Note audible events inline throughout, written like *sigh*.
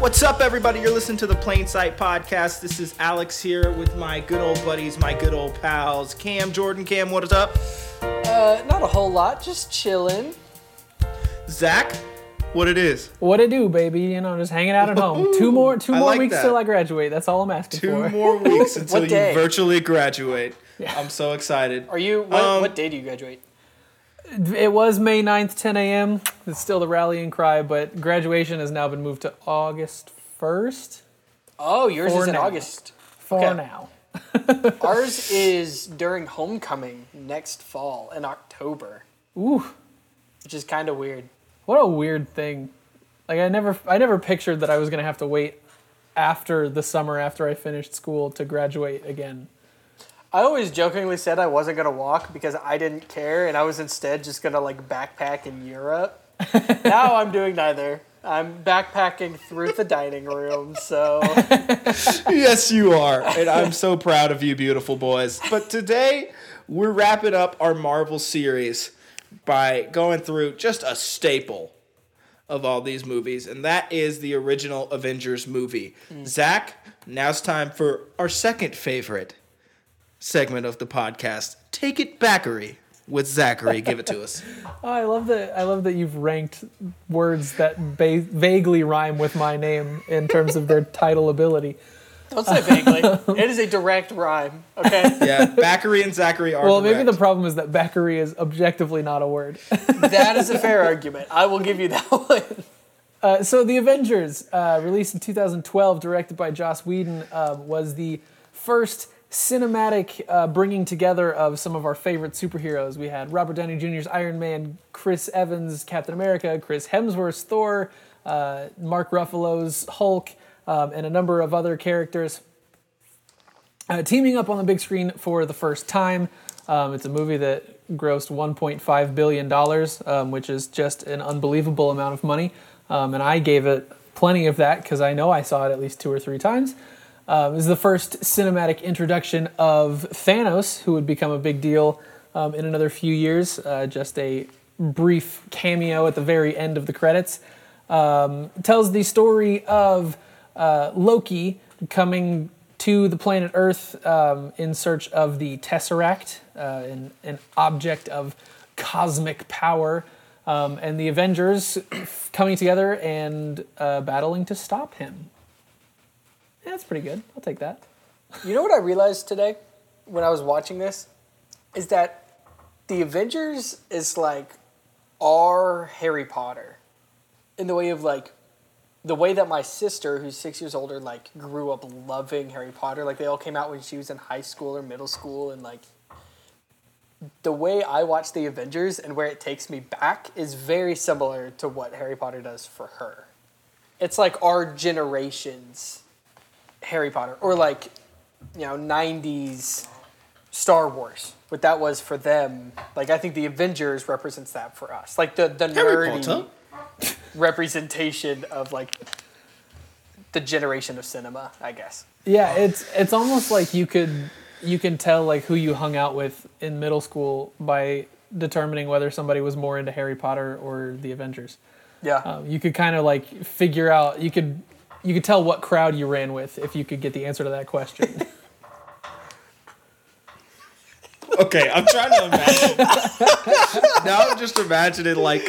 What's up, everybody? You're listening to the Plain Sight Podcast. This is Alex here with my good old buddies, my good old pals, Cam, Jordan, Cam. What is up? Uh, not a whole lot, just chilling. Zach, what it is? What it do, baby? You know, just hanging out at home. Two *laughs* more, two I more like weeks that. till I graduate. That's all I'm asking Two for. more weeks *laughs* until you day? virtually graduate. Yeah. I'm so excited. Are you? What, Um, what day do you graduate? It was May 9th, 10 a.m. It's still the rallying cry, but graduation has now been moved to August 1st Oh, yours for is in. August. for Okay. now. *laughs* Ours is during homecoming next fall in October, Ooh, which is kind of weird. what a weird thing. Like I never, I never pictured that I was gonna have to wait after the summer after I finished school to graduate again. I always jokingly said I wasn't gonna walk because I didn't care, and I was instead just gonna like backpack in Europe. *laughs* now I'm doing neither. I'm backpacking through the dining room, so *laughs* yes, you are. And I'm so proud of you, beautiful boys. But today, we're wrapping up our Marvel series by going through just a staple of all these movies, and that is the original Avengers movie. Hmm. Zach, now it's time for our second favorite segment of the podcast Take It Backery with Zachary. Give it to us. *laughs* Oh, I love that. I love that you've ranked words that ba- vaguely rhyme with my name in terms of their title ability. don't say vaguely. it is a direct rhyme. Okay. *laughs* Yeah, Backery and Zachary are Well, maybe the problem is that Backery is objectively not a word. *laughs* That is a fair argument. I will give you that one. Uh, so, The Avengers, uh, released in 2012, directed by Joss Whedon, uh, was the first cinematic uh, bringing together of some of our favorite superheroes. We had Robert Downey Jr.'s Iron Man, Chris Evans' Captain America, Chris Hemsworth's Thor, uh, Mark Ruffalo's Hulk, um, and a number of other characters uh, teaming up on the big screen for the first time. Um, it's a movie that grossed 1.5 billion dollars, um, which is just an unbelievable amount of money. Um, and I gave it plenty of that because I know I saw it at least two or three times. Um, this is the first cinematic introduction of Thanos, who would become a big deal um, in another few years. Uh, just a brief cameo at the very end of the credits. Um, tells the story of uh, Loki coming to the planet Earth um, in search of the Tesseract, uh, an, an object of cosmic power, um, and the Avengers coming together and uh, battling to stop him. Yeah, that's pretty good. I'll take that. You know what I realized today when I was watching this? Is that the Avengers is like our Harry Potter in the way of like the way that my sister, who's six years older, like grew up loving Harry Potter. Like they all came out when she was in high school or middle school, and like the way I watch the Avengers and where it takes me back is very similar to what Harry Potter does for her. It's like our generation's Harry Potter, or like you know '90s Star Wars. What that was for them, like I think the Avengers represents that for us, like the the Harry nerdy Potter. representation of like the generation of cinema, I guess. Yeah, it's it's almost like you could you can tell like who you hung out with in middle school by determining whether somebody was more into Harry Potter or the Avengers. Yeah, Um, you could kind of like figure out you could you could tell what crowd you ran with if you could get the answer to that question. *laughs* Okay, I'm trying to imagine. *laughs* now I'm just imagining like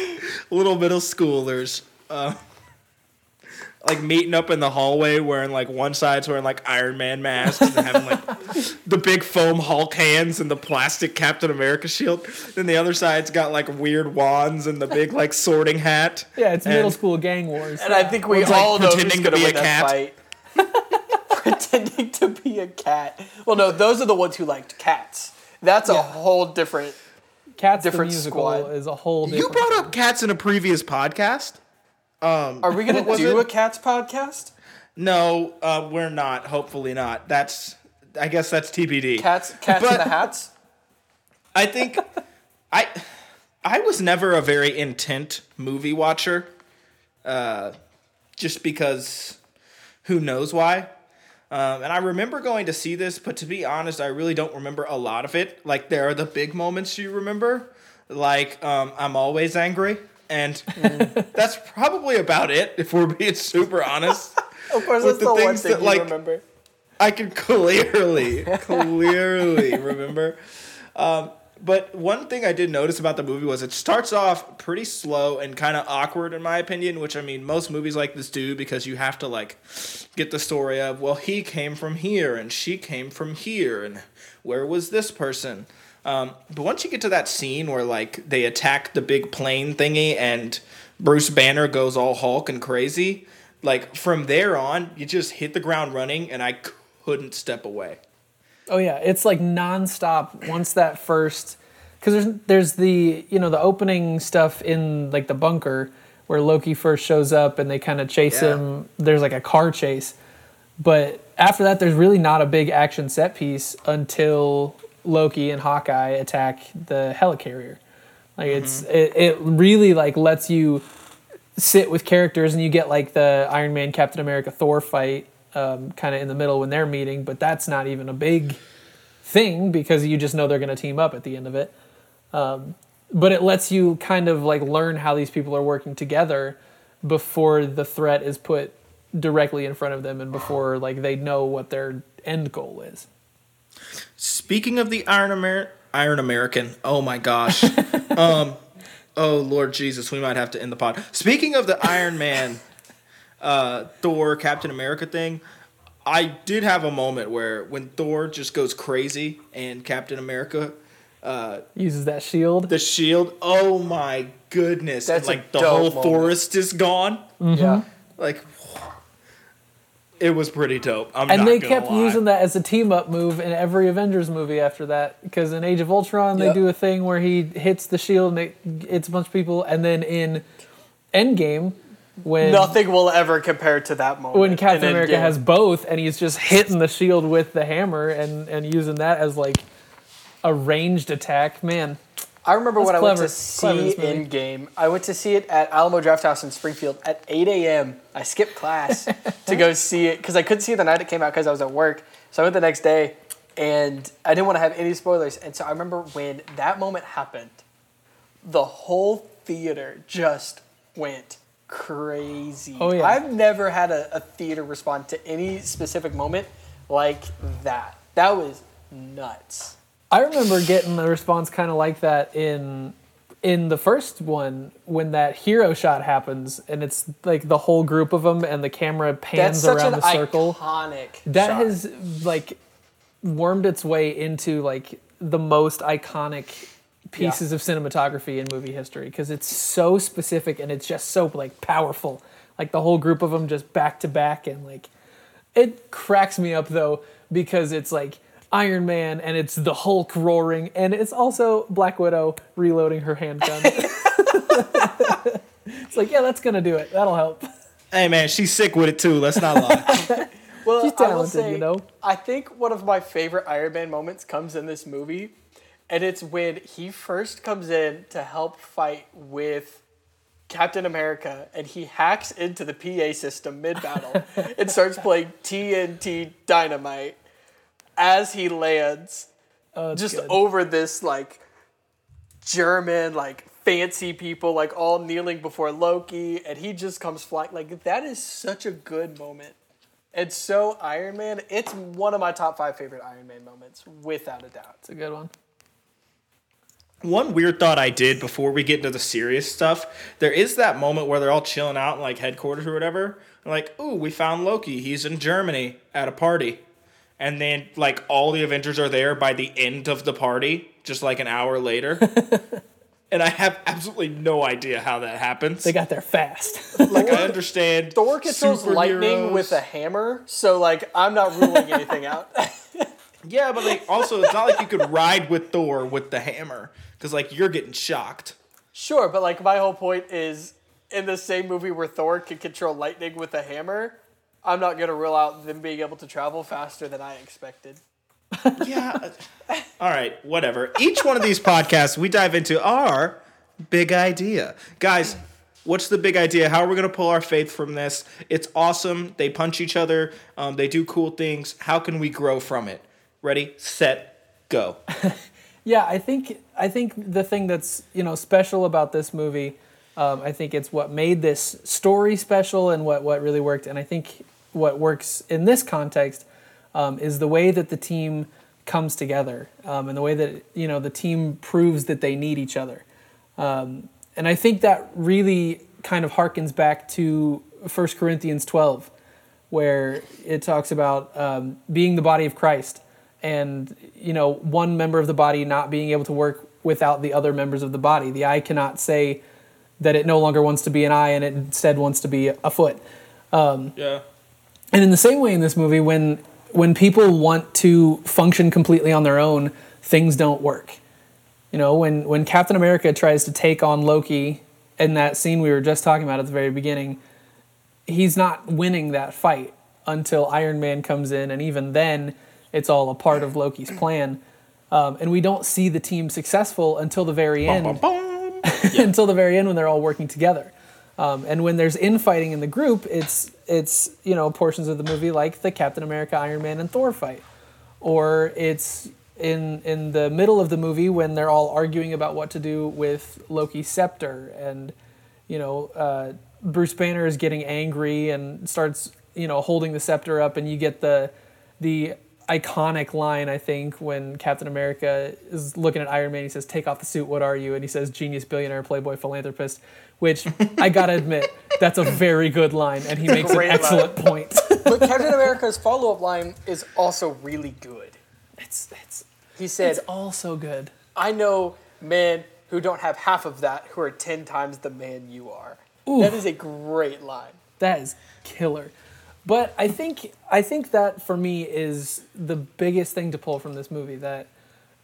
little middle schoolers, uh, like meeting up in the hallway wearing like one side's wearing like Iron Man masks and having like *laughs* the big foam Hulk hands and the plastic Captain America shield. Then the other side's got like weird wands and the big like sorting hat. yeah, it's middle school gang wars. and I think we One's, like, all know who's pretending to gonna be a win that fight. *laughs* pretending to be a cat. Well, no, those are the ones who liked cats. That's a whole different. Cats different the musical squad. is a whole You brought up cats in a previous podcast. Are we gonna do it? a cats podcast? No, uh, we're not. Hopefully not. That's. I guess that's TBD. Cats, cats in But- the hats. *laughs* I think I I was never a very intent movie watcher. Uh, just because who knows why. Um, and I remember going to see this, but to be honest, I really don't remember a lot of it. Like there are the big moments you remember, like um, I'm always angry, and that's probably about it. If we're being super honest. *laughs* Of course, that's the the, one things thing that, you like- remember. I can clearly, clearly remember. Um, but one thing I did notice about the movie was it starts off pretty slow and kind of awkward, in my opinion. Which I mean, most movies like this do because you have to like get the story of well, he came from here and she came from here, and where was this person? Um, but once you get to that scene where like they attack the big plane thingy and Bruce Banner goes all Hulk and crazy, like from there on, you just hit the ground running, and I couldn't step away. Oh yeah, it's like nonstop. Once that first, because there's there's the you know the opening stuff in like the bunker where Loki first shows up and they kind of chase Yeah. him. There's like a car chase, but after that, there's really not a big action set piece until Loki and Hawkeye attack the helicarrier. Like it's it, it really like lets you sit with characters and you get like the Iron Man Captain America Thor fight um, kind of in the middle when they're meeting, but that's not even a big thing because you just know they're going to team up at the end of it. Um, but it lets you kind of like learn how these people are working together before the threat is put directly in front of them and before like they know what their end goal is. Speaking of the Iron Amer- Iron American, oh my gosh, *laughs* um, oh Lord Jesus, we might have to end the pod. Speaking of the Iron Man, uh, Thor, Captain America thing, I did have a moment where when Thor just goes crazy and Captain America, Uses that shield. the shield, oh my goodness, That's and a like the dope whole moment. forest is gone, Yeah. like. It was pretty dope. I'm and they kept lie. using that as a team up move in every Avengers movie after that. Because in Age of Ultron, they Yep. do a thing where he hits the shield and it, it's a bunch of people. And then in Endgame, when Nothing will ever compare to that moment. when Captain in America Endgame. has both, and he's just hitting the shield with the hammer and and using that as like a ranged attack. Man, I remember when I went to see this movie. Endgame. I went to see it at Alamo Drafthouse in Springfield at 8 a.m. I skipped class *laughs* to go see it because I couldn't see it the night it came out because I was at work. So I went the next day, and I didn't want to have any spoilers. And so I remember when that moment happened, the whole theater just went crazy. Oh, yeah. I've never had a, a theater respond to any specific moment like that. That was nuts. I remember getting a response kind of like that in in the first one when that hero shot happens and it's like the whole group of them and the camera pans around the circle. iconic. that shot. has like wormed its way into like the most iconic pieces of cinematography in movie history because it's so specific and it's just so like powerful like the whole group of them just back to back and like it cracks me up though because it's like Iron Man and it's the Hulk roaring and it's also Black Widow reloading her handgun. *laughs* it's like yeah, that's gonna do it. That'll help. Hey man, she's sick with it too. Let's not lie. *laughs* Well, She's I will talented, say, you know? I think one of my favorite Iron Man moments comes in this movie, and it's when he first comes in to help fight with Captain America, and he hacks into the PA system mid battle *laughs* and starts playing TNT Dynamite as he lands Oh, just good. over this like German like fancy people like all kneeling before Loki and he just comes flying like that is such a good moment. It's so Iron Man. It's one of my top five favorite Iron Man moments, without a doubt. It's a good one. One weird thought I did before we get into the serious stuff, there is that moment where they're all chilling out in like headquarters or whatever. Like, ooh, we found Loki. He's in Germany at a party. And then like all the Avengers are there by the end of the party, just like an hour later. *laughs* and I have absolutely no idea how that happens. They got there fast. *laughs* like I understand Thor controls lightning with a hammer, so like I'm not ruling anything out. *laughs* Yeah, but like also it's not like you could ride with Thor with the hammer because like you're getting shocked. sure, but like my whole point is in the same movie where Thor can control lightning with a hammer, I'm not gonna rule out them being able to travel faster than I expected. *laughs* Yeah. All right, whatever. Each one of these podcasts we dive into our big idea. Guys, what's the big idea? How are we going to pull our faith from this? It's awesome. They punch each other. Um, they do cool things. How can we grow from it? Ready, set, go. *laughs* Yeah, I think I think the thing that's you know special about this movie, um, I think it's what made this story special and what what really worked. And I think what works in this context um, is the way that the team comes together um, and the way that you know the team proves that they need each other. Um, and I think that really kind of harkens back to 1 Corinthians 12, where it talks about um, being the body of Christ and you know one member of the body not being able to work without the other members of the body. The eye cannot say that it no longer wants to be an eye and it instead wants to be a foot. Yeah. And in the same way in this movie, when when people want to function completely on their own, things don't work. You know, when when Captain America tries to take on Loki in that scene we were just talking about at the very beginning, he's not winning that fight until Iron Man comes in, and even then, it's all a part of Loki's plan. Um, and we don't see the team successful until the very end *laughs* until the very end when they're all working together. Um, and when there's infighting in the group, it's it's you know portions of the movie like the Captain America, Iron Man, and Thor fight, or it's in in the middle of the movie when they're all arguing about what to do with Loki's scepter, and you know uh, Bruce Banner is getting angry and starts you know holding the scepter up, and you get the the iconic line I think when Captain America is looking at Iron Man he says take off the suit what are you? And he says genius billionaire playboy philanthropist which I got to admit that's a very good line and he makes an Great line. excellent point *laughs* But Captain America's follow up line is also really good. it's it's He said, it's all so good I know men who don't have half of that who are 10 times the man you are. That is a great line. that is killer but I think I think that for me is the biggest thing to pull from this movie that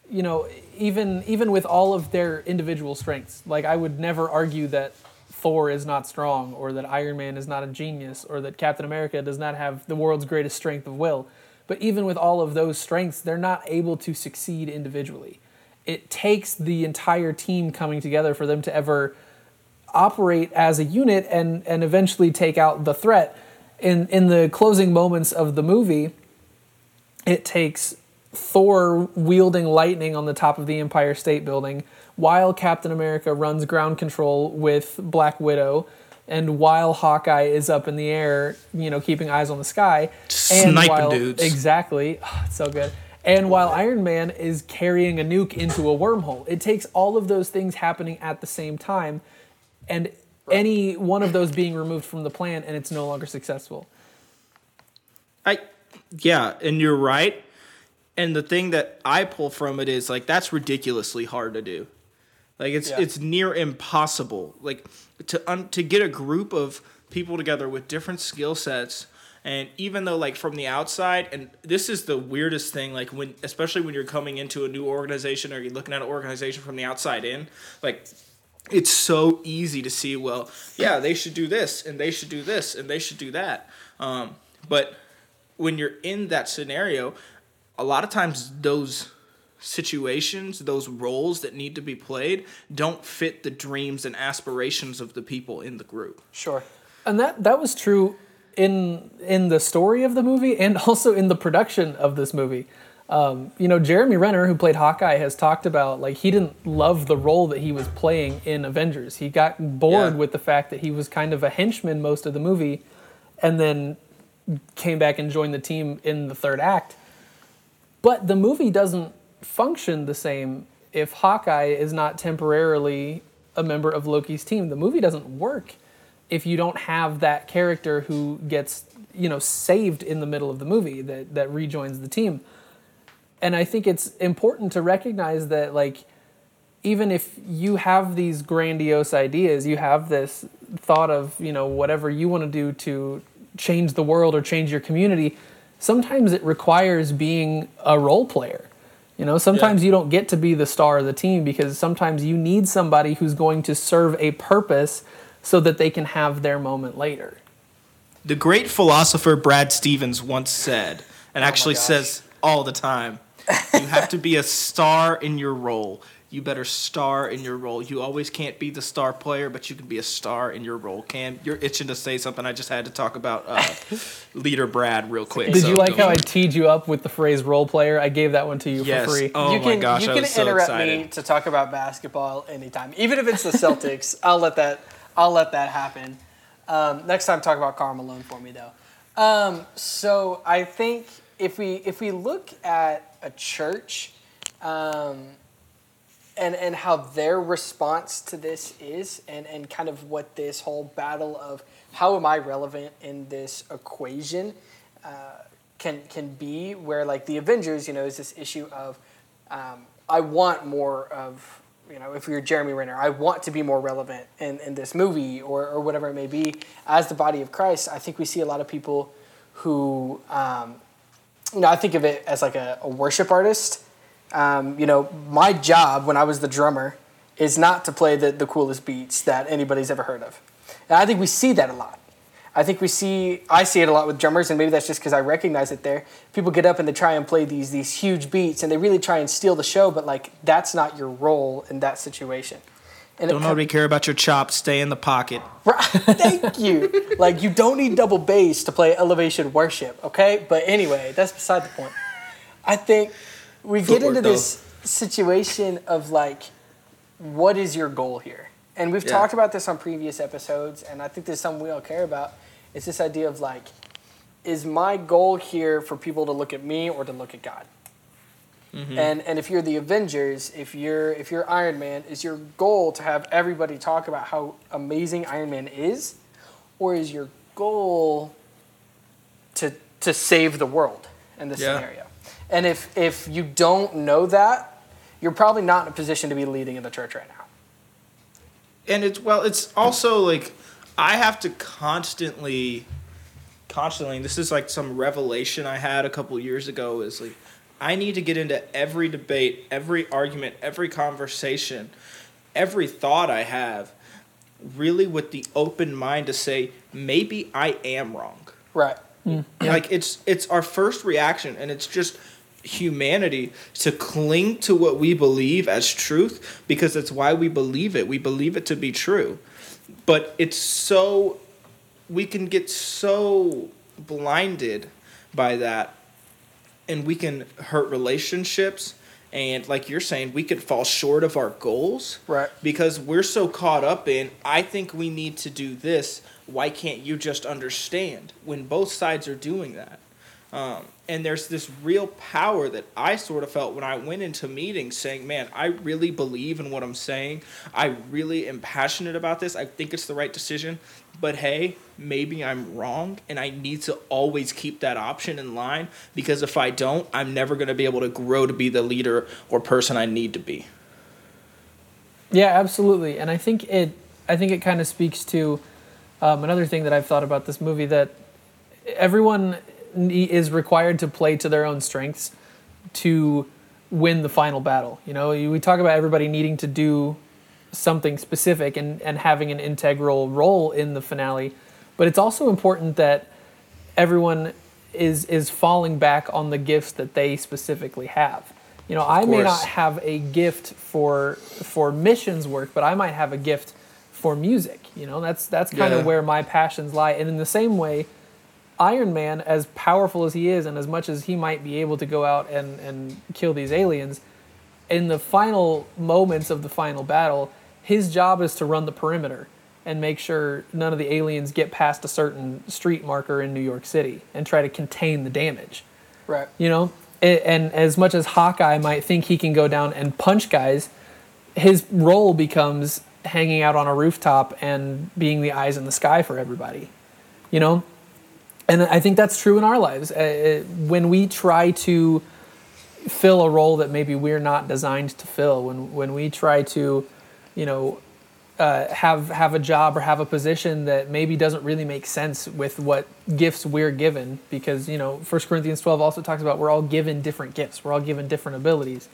you know even even with all of their individual strengths like I would never argue that Thor is not strong or that Iron Man is not a genius or that Captain America does not have the world's greatest strength of will but even with all of those strengths they're not able to succeed individually it takes the entire team coming together for them to ever operate as a unit and and eventually take out the threat. In in the closing moments of the movie, it takes Thor wielding lightning on the top of the Empire State Building while Captain America runs ground control with Black Widow and while Hawkeye is up in the air, you know, keeping eyes on the sky. and Sniping while, dudes. Exactly. Oh, *sighs* it's so good. And while Iron Man is carrying a nuke into a wormhole, it takes all of those things happening at the same time, and any one of those being removed from the plan, and it's no longer successful. I yeah, and you're right. And the thing that I pull from it is like that's ridiculously hard to do. Like it's Yeah. it's near impossible. Like to un, to get a group of people together with different skill sets and even though like from the outside and this is the weirdest thing like when especially when you're coming into a new organization or you're looking at an organization from the outside in like it's so easy to see well yeah they should do this and they should do this and they should do that um, but when you're in that scenario a lot of times those situations those roles that need to be played don't fit the dreams and aspirations of the people in the group Sure. And that that was true in in the story of the movie and *laughs* also in the production of this movie. Um, you know, Jeremy Renner, who played Hawkeye, has talked about like he didn't love the role that he was playing in Avengers. He got bored Yeah. with the fact that he was kind of a henchman most of the movie, and then came back and joined the team in the third act. But the movie doesn't function the same if Hawkeye is not temporarily a member of Loki's team. The movie doesn't work if you don't have that character who gets, you know, saved in the middle of the movie that, that rejoins the team. And I think it's important to recognize that like even if you have these grandiose ideas, you have this thought of, you know, whatever you want to do to change the world or change your community, sometimes it requires being a role player. You know, sometimes Yeah. you don't get to be the star of the team because sometimes you need somebody who's going to serve a purpose so that they can have their moment later. the great philosopher brad stevens once said and oh actually says all the time you have to be a star in your role you better star in your role you always can't be the star player but you can be a star in your role cam you're itching to say something i just had to talk about uh, *laughs* leader brad real quick Did so you like go how I teed you up with the phrase role player? I gave that one to you Yes. for free. Oh you my can, gosh, you I can was so interrupt excited. me to talk about basketball anytime. Even if it's the Celtics, *laughs* I'll let that I'll let that happen. Um, next time talk about Karl Malone for me though. So I think if we if we look at a church, um, and and how their response to this is, and and kind of what this whole battle of how am I relevant in this equation uh, can can be, where like the Avengers, you know, is this issue of um, I want more of you know, if you're Jeremy Renner, I want to be more relevant in, in this movie or, or whatever it may be. As the body of Christ, I think we see a lot of people who, um, you know, I think of it as like a, a worship artist. Um, you know, my job when I was the drummer is not to play the, the coolest beats that anybody's ever heard of. And I think we see that a lot. I think we see, I see it a lot with drummers, and maybe that's just because I recognize it there. People get up and they try and play these these huge beats, and they really try and steal the show, but like that's not your role in that situation. And Don't nobody care about your chops. Stay in the pocket. Right. Thank you. like you don't need double bass to play elevation worship, okay? But anyway, that's beside the point. I think we get into this situation of like, what is your goal here? And we've Yeah. talked about this on previous episodes, and I think this is something we all care about. It's this idea of like, is my goal here for people to look at me or to look at God? Mm-hmm. And and if you're the Avengers, if you're if you're Iron Man, is your goal to have everybody talk about how amazing Iron Man is, or is your goal to to save the world in this Yeah. scenario? And if if you don't know that, you're probably not in a position to be leading in the church right now. and it's well it's also like i have to constantly constantly and this is like some revelation i had a couple years ago is like i need to get into every debate every argument every conversation every thought i have really with the open mind to say maybe i am wrong Right. Mm. like it's it's our first reaction and it's just humanity to cling to what we believe as truth because it's why we believe it. We believe it to be true. But it's so we can get so blinded by that and we can hurt relationships and like you're saying we could fall short of our goals Right. because we're so caught up in i think we need to do this why can't you just understand when both sides are doing that um, and there's this real power that I sort of felt when I went into meetings saying, man, I really believe in what I'm saying. I really am passionate about this. I think it's the right decision. But hey, maybe I'm wrong. And I need to always keep that option in line because if I don't, I'm never going to be able to grow to be the leader or person I need to be. Yeah, absolutely. And I think it I think it kind of speaks to um, another thing that I've thought about this movie that everyone is required to play to their own strengths to win the final battle. You know, we talk about everybody needing to do something specific and, and having an integral role in the finale, but it's also important that everyone is is falling back on the gifts that they specifically have. You know, I may not have a gift for for missions work, but I might have a gift for music. You know, that's that's kind Yeah. of where my passions lie. And in the same way, Iron Man, as powerful as he is, and as much as he might be able to go out and, and kill these aliens, in the final moments of the final battle, his job is to run the perimeter and make sure none of the aliens get past a certain street marker in New York City and try to contain the damage. Right. You know, A- and as much as Hawkeye might think he can go down and punch guys, his role becomes hanging out on a rooftop and being the eyes in the sky for everybody. You know, and I think that's true in our lives. Uh, when we try to fill a role that maybe we're not designed to fill, when when we try to, you know, uh, have have a job or have a position that maybe doesn't really make sense with what gifts we're given, because you know, First Corinthians twelve also talks about we're all given different gifts, we're all given different abilities,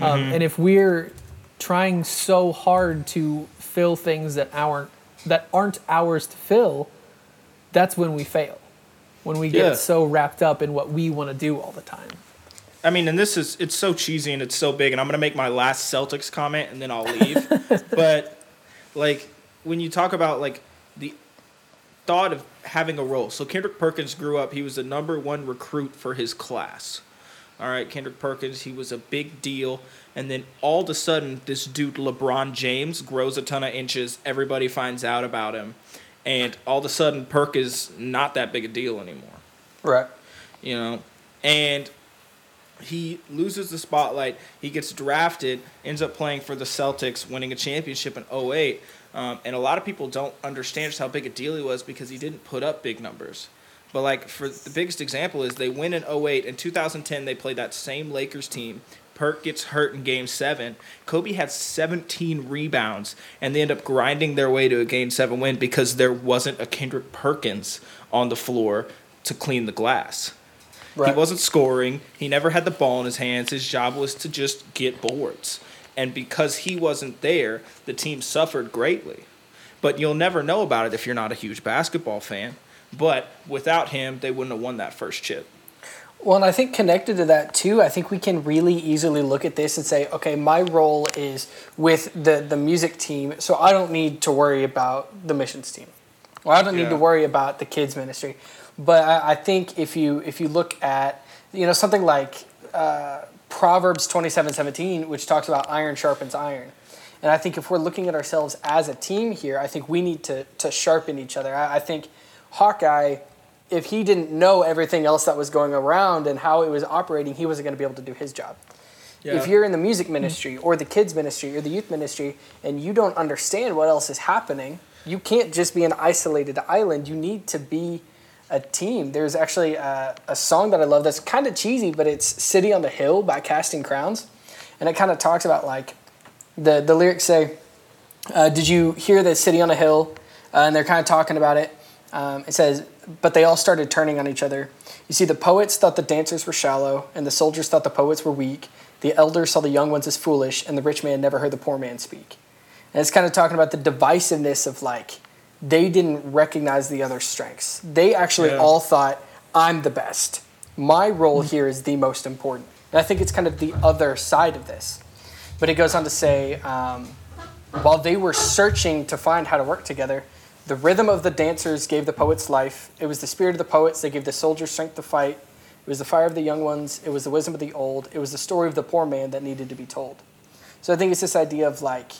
um, and if we're trying so hard to fill things that aren't that aren't ours to fill, that's when we fail. When we get Yeah. so wrapped up in what we want to do all the time. I mean, and this is it's so cheesy and it's so big, and I'm gonna make my last Celtics comment and then I'll leave. *laughs* but like when you talk about like the thought of having a role, so Kendrick Perkins grew up. He was the number one recruit for his class. All right, Kendrick Perkins, he was a big deal. And then all of a sudden, this dude, LeBron James, grows a ton of inches. Everybody finds out about him. And all of a sudden, Perk is not that big a deal anymore. Right. you know, and he loses the spotlight. He gets drafted, ends up playing for the Celtics, winning a championship in 08. Um, and a lot of people don't understand just how big a deal he was because he didn't put up big numbers. But like for the biggest example is they win in 08. In 2010, they played that same Lakers team. Perk gets hurt in Game Seven. Kobe had 17 rebounds, and they end up grinding their way to a Game Seven win because there wasn't a Kendrick Perkins on the floor to clean the glass. Right. He wasn't scoring. He never had the ball in his hands. His job was to just get boards. And because he wasn't there, the team suffered greatly. But you'll never know about it if you're not a huge basketball fan. But without him, they wouldn't have won that first chip. Well, and I think connected to that too, I think we can really easily look at this and say, okay, my role is with the the music team, so I don't need to worry about the missions team, or I don't need Yeah. to worry about the kids ministry. But I, I think if you if you look at you know something like uh, Proverbs twenty seven seventeen, which talks about iron sharpens iron. And I think if we're looking at ourselves as a team here, I think we need to, to sharpen each other. I, I think Hawkeye, if he didn't know everything else that was going around and how it was operating, he wasn't going to be able to do his job. If you're in the music ministry or the kids ministry or the youth ministry and you don't understand what else is happening, you can't just be an isolated island. You need to be a team. There's actually a, a song that I love that's kind of cheesy, but it's City on the Hill by Casting Crowns. And it kind of talks about like the, the lyrics say, uh, Did you hear the City on a Hill? Uh, and they're kind of talking about it. Um, it says, But they all started turning on each other. You see, the poets thought the dancers were shallow, and the soldiers thought the poets were weak. The elders saw the young ones as foolish, and the rich man never heard the poor man speak. And it's kind of talking about the divisiveness of like, they didn't recognize the other strengths. They actually Yeah. all thought, I'm the best. My role here is the most important. And I think it's kind of the other side of this. But it goes on to say, um, while they were searching to find how to work together, the rhythm of the dancers gave the poets life. It was the spirit of the poets that gave the soldiers strength to fight. It was the fire of the young ones. It was the wisdom of the old. It was the story of the poor man that needed to be told. So I think it's this idea of like,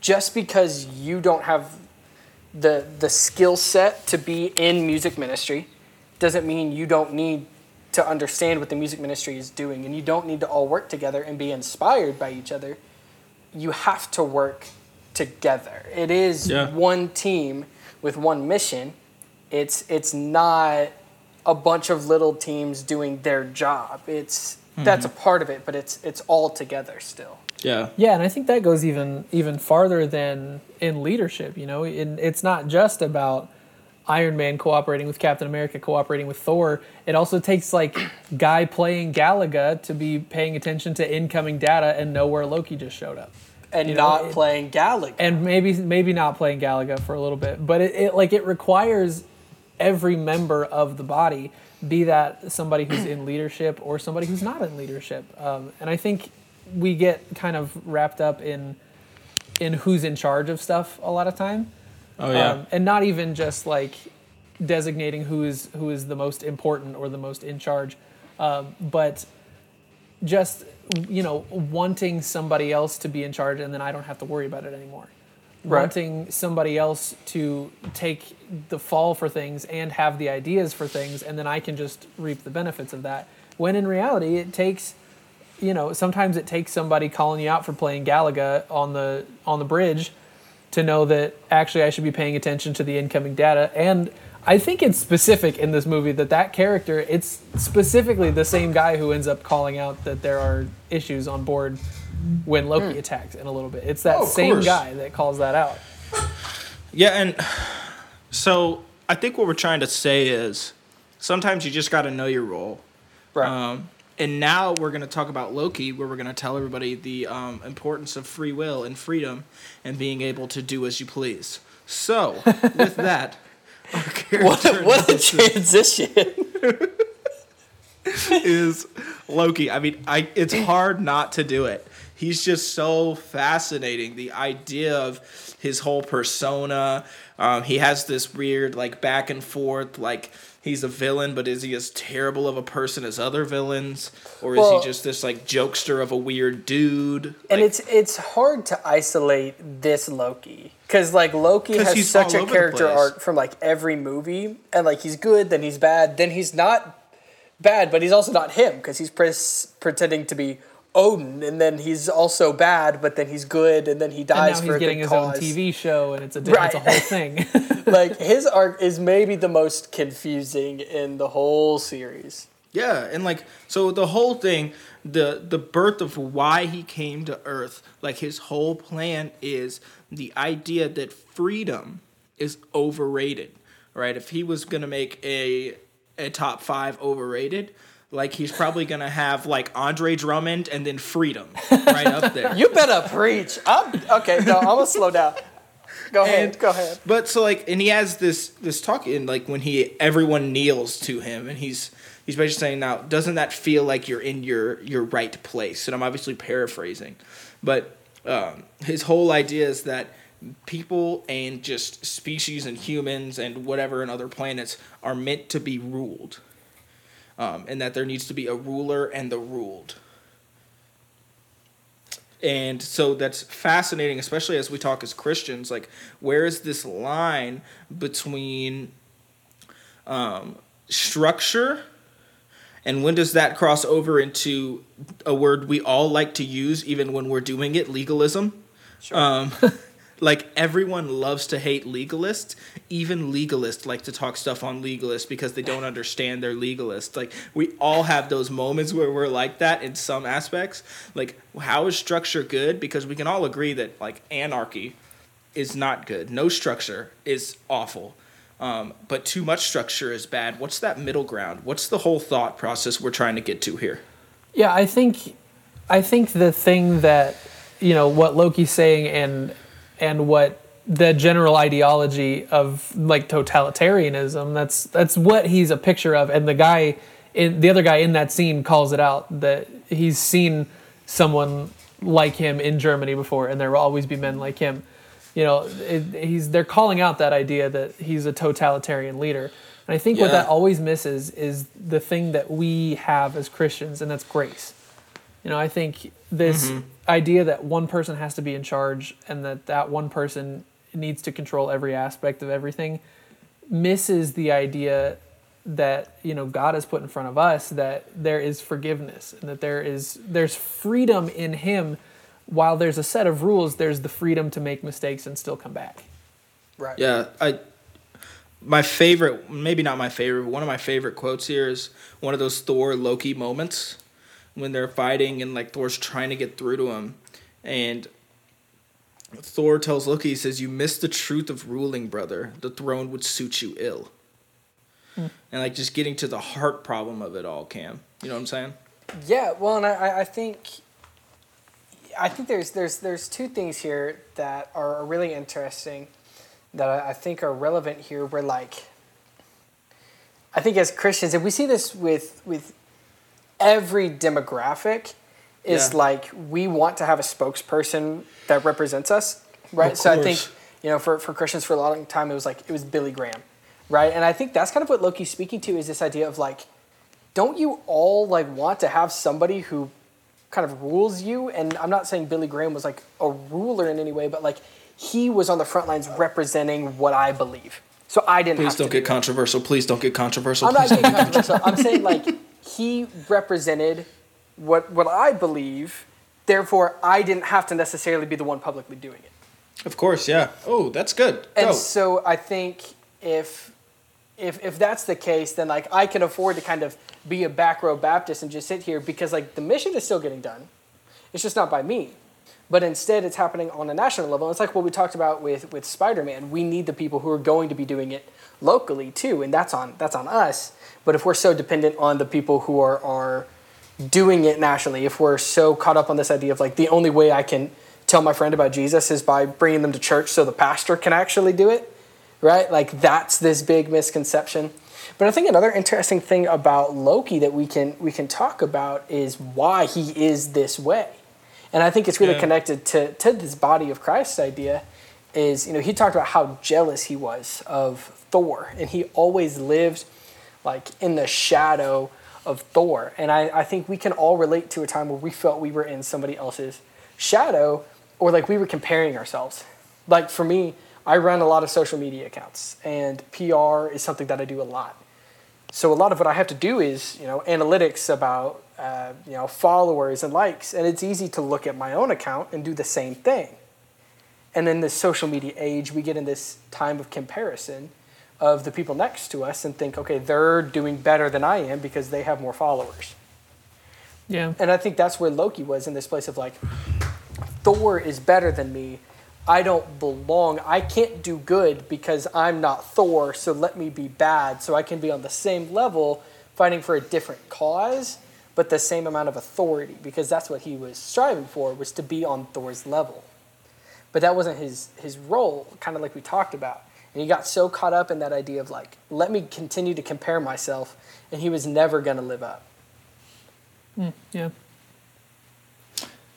just because you don't have the the skill set to be in music ministry, doesn't mean you don't need to understand what the music ministry is doing, and you don't need to all work together and be inspired by each other. You have to work together. It is Yeah. one team with one mission. It's it's not a bunch of little teams doing their job. It's that's a mm-hmm. part of it, but it's it's all together still. Yeah. Yeah, and I think that goes even even farther than in leadership. You know, in, it's not just about Iron Man cooperating with Captain America, cooperating with Thor. It also takes like guy playing Galaga to be paying attention to incoming data and know where Loki just showed up, And You know, not it- playing Galaga. and maybe maybe not playing Galaga for a little bit, but it, it like it requires every member of the body, be that somebody who's in *clears throat* leadership or somebody who's not in leadership. Um, and I think we get kind of wrapped up in in who's in charge of stuff a lot of time, Oh yeah. um, and not even just like designating who is who is the most important or the most in charge, um, but just you know wanting somebody else to be in charge, and then I don't have to worry about it anymore. Right. Wanting somebody else to take the fall for things and have the ideas for things, and then I can just reap the benefits of that. When in reality, it takes you know sometimes it takes somebody calling you out for playing Galaga on the on the bridge to know that actually I should be paying attention to the incoming data. And I think it's specific in this movie that that character, it's specifically the same guy who ends up calling out that there are issues on board when Loki attacks in a little bit. It's that. Oh, same course. guy that calls that out. Yeah, and so I think what we're trying to say is sometimes you just got to know your role. Right. Um, and now we're going to talk about Loki, where we're going to tell everybody the um, importance of free will and freedom and being able to do as you please. So, with *laughs* that, our what a, what a transition. *laughs* is Loki. I mean, I it's hard not to do it. He's just so fascinating. The idea of his whole persona. Um, he has this weird like back and forth like he's a villain, but is he as terrible of a person as other villains, or is Well- he just this like jokester of a weird dude? And Like, it's it's hard to isolate this Loki because like Loki has such a character arc from like every movie, and like he's good, then he's bad, then he's not bad, but he's also not him because he's pres- pretending to be Odin, and then he's also bad, but then he's good, and then he And dies now for he's a getting his cause. own TV show, and it's a, Right. it's a whole thing. *laughs* *laughs* like his arc is maybe the most confusing in the whole series. Yeah, and like so the whole thing, the the birth of why he came to Earth, like his whole plan is the idea that freedom is overrated, right? If he was gonna make a a top five overrated, like he's probably *laughs* gonna have like Andre Drummond and then freedom *laughs* right up there. You better preach. I'm okay. No, I'm gonna slow down. Go ahead. And- Go ahead. But so like, and he has this this talk in like when he everyone kneels to him, and he's he's basically saying, now doesn't that feel like you're in your your right place? And I'm obviously paraphrasing, but um, his whole idea is that people and just species and humans and whatever and other planets are meant to be ruled, um, and that there needs to be a ruler and the ruled. And so that's fascinating, especially as we talk as Christians. Like, where is this line between um, structure and when does that cross over into a word we all like to use, even when we're doing it legalism? Um, *laughs* like, everyone loves to hate legalists. Even legalists like to talk stuff on legalists because they don't understand they're legalists. Like, we all have those moments where we're like that in some aspects. Like, how is structure good? Because we can all agree that, like, anarchy is not good. No structure is awful. Um, but too much structure is bad. What's that middle ground? What's the whole thought process we're trying to get to here? Yeah, I think I think the thing that you know what Loki's saying and and what the general ideology of like totalitarianism that's that's what he's a picture of and the guy in the other guy in that scene calls it out that he's seen someone like him in Germany before and there will always be men like him you know it, he's they're calling out that idea that he's a totalitarian leader. And I think what that always misses is the thing that we have as Christians and that's grace. You know, I think this mm-hmm. idea that one person has to be in charge and that that one person needs to control every aspect of everything misses the idea that you know God has put in front of us that there is forgiveness and that there is there's freedom in him while there's a set of rules there's the freedom to make mistakes and still come back. Right. Yeah, I my favorite, maybe not my favorite, but one of my favorite quotes here is one of those Thor Loki moments when they're fighting and like Thor's trying to get through to him and Thor tells Loki, he says, You missed the truth of ruling, brother. The throne would suit you ill. Hmm. And like just getting to the heart problem of it all, Cam. You know what I'm saying? Yeah, well, and I- I, I think, I think there's there's there's two things here that are really interesting, that I, I think are relevant here. Where like, I think as Christians, and we see this with with every demographic, is Yeah. like we want to have a spokesperson that represents us, right? So I think you know for for Christians for a long time it was like it was Billy Graham, right? And I think that's kind of what Loki's speaking to is this idea of like don't you all like want to have somebody who kind of rules you and i'm not saying billy graham was like a ruler in any way but like he was on the front lines representing what i believe so i didn't Please have don't to get controversial. Please don't get controversial. i'm not getting *laughs* controversial i'm saying like he represented what what i believe therefore i didn't have to necessarily be the one publicly doing it Of course, yeah. Oh, that's good. and Go. so I think if if if that's the case, then like I can afford to kind of be a back row Baptist and just sit here because like the mission is still getting done. It's just not by me. But instead it's happening on a national level. It's like what we talked about with with Spider-Man. We need the people who are going to be doing it locally too, and that's on that's on us. But if we're so dependent on the people who are are doing it nationally, if we're so caught up on this idea of like the only way I can tell my friend about Jesus is by bringing them to church so the pastor can actually do it, right? Like that's this big misconception. But I think another interesting thing about Loki that we can we can talk about is why he is this way. And I think it's really Yeah. connected to, to this body of Christ idea is, you know, he talked about how jealous he was of Thor and he always lived like in the shadow of Thor. And I, I think we can all relate to a time where we felt we were in somebody else's shadow or like we were comparing ourselves. Like for me, I run a lot of social media accounts and PR is something that I do a lot. So a lot of what I have to do is, you know, analytics about, uh, you know, followers and likes. And it's easy to look at my own account and do the same thing. And in this social media age, we get in this time of comparison of the people next to us and think, okay, they're doing better than I am because they have more followers. Yeah. And I think that's where Loki was in this place of like, Thor is better than me. I don't belong. I can't do good because I'm not Thor, so let me be bad so I can be on the same level fighting for a different cause but the same amount of authority because that's what he was striving for was to be on Thor's level. But that wasn't his his role, kind of like we talked about. And he got so caught up in that idea of like, let me continue to compare myself, and he was never going to live up. Mm, yeah.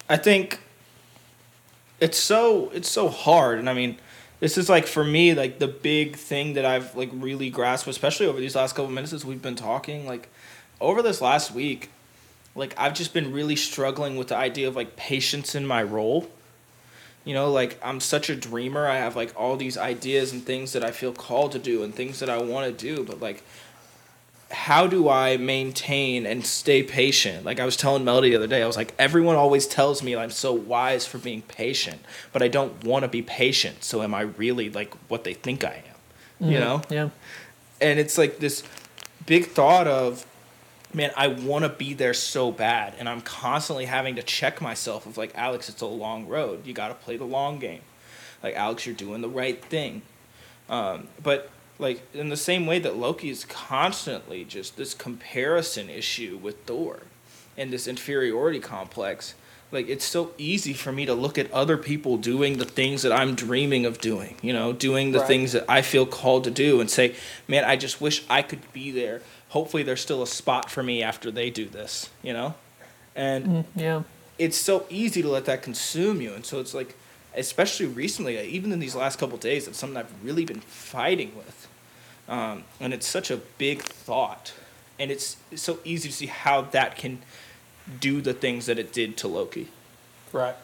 I think it's so it's so hard, and I mean, this is like for me like the big thing that I've like really grasped, especially over these last couple minutes as we've been talking. Like over this last week, like I've just been really struggling with the idea of like patience in my role. You know, like I'm such a dreamer. I have like all these ideas and things that I feel called to do and things that I want to do, but like how do I maintain and stay patient? Like I was telling Melody the other day, I was like, everyone always tells me I'm so wise for being patient, but I don't want to be patient. So am I really like what they think I am? You Mhm. know? Yeah. And it's like this big thought of, man, I want to be there so bad, and I'm constantly having to check myself of like, Alex, it's a long road. You got to play the long game. Like Alex, you're doing the right thing. Um, but like in the same way that Loki is constantly just this comparison issue with Thor and this inferiority complex, like it's so easy for me to look at other people doing the things that I'm dreaming of doing, you know, doing the Right. things that I feel called to do and say, man, I just wish I could be there. Hopefully there's still a spot for me after they do this, you know? And Mm, yeah. it's so easy to let that consume you and so it's like especially recently even in these last couple days it's something i've really been fighting with um, and it's such a big thought and it's, it's so easy to see how that can do the things that it did to loki Right.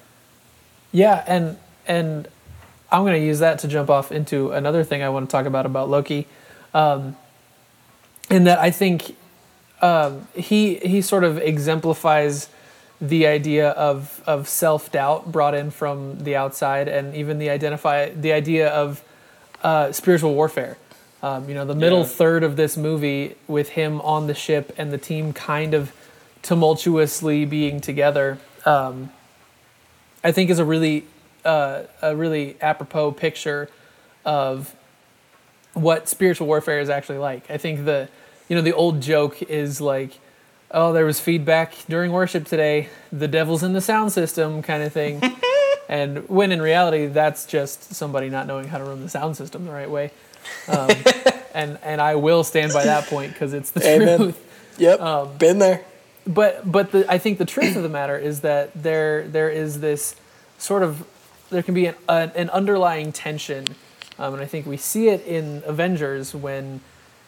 Yeah, and and I'm going to use that to jump off into another thing I want to talk about about Loki, um, in that I think um, he he sort of exemplifies the idea of of self doubt brought in from the outside, and even the identify the idea of uh, spiritual warfare. Um, you know, the middle Yeah. third of this movie with him on the ship and the team kind of tumultuously being together. Um, I think is a really uh, a really apropos picture of what spiritual warfare is actually like. I think the you know the old joke is like, oh, there was feedback during worship today. The devil's in the sound system, kind of thing. *laughs* and when in reality, that's just somebody not knowing how to run the sound system the right way. Um, *laughs* and and I will stand by that point because it's the Amen. truth Yep. Been there. but but the, I think the truth of the matter is that there there is this sort of there can be an, an, an underlying tension, um, and I think we see it in Avengers when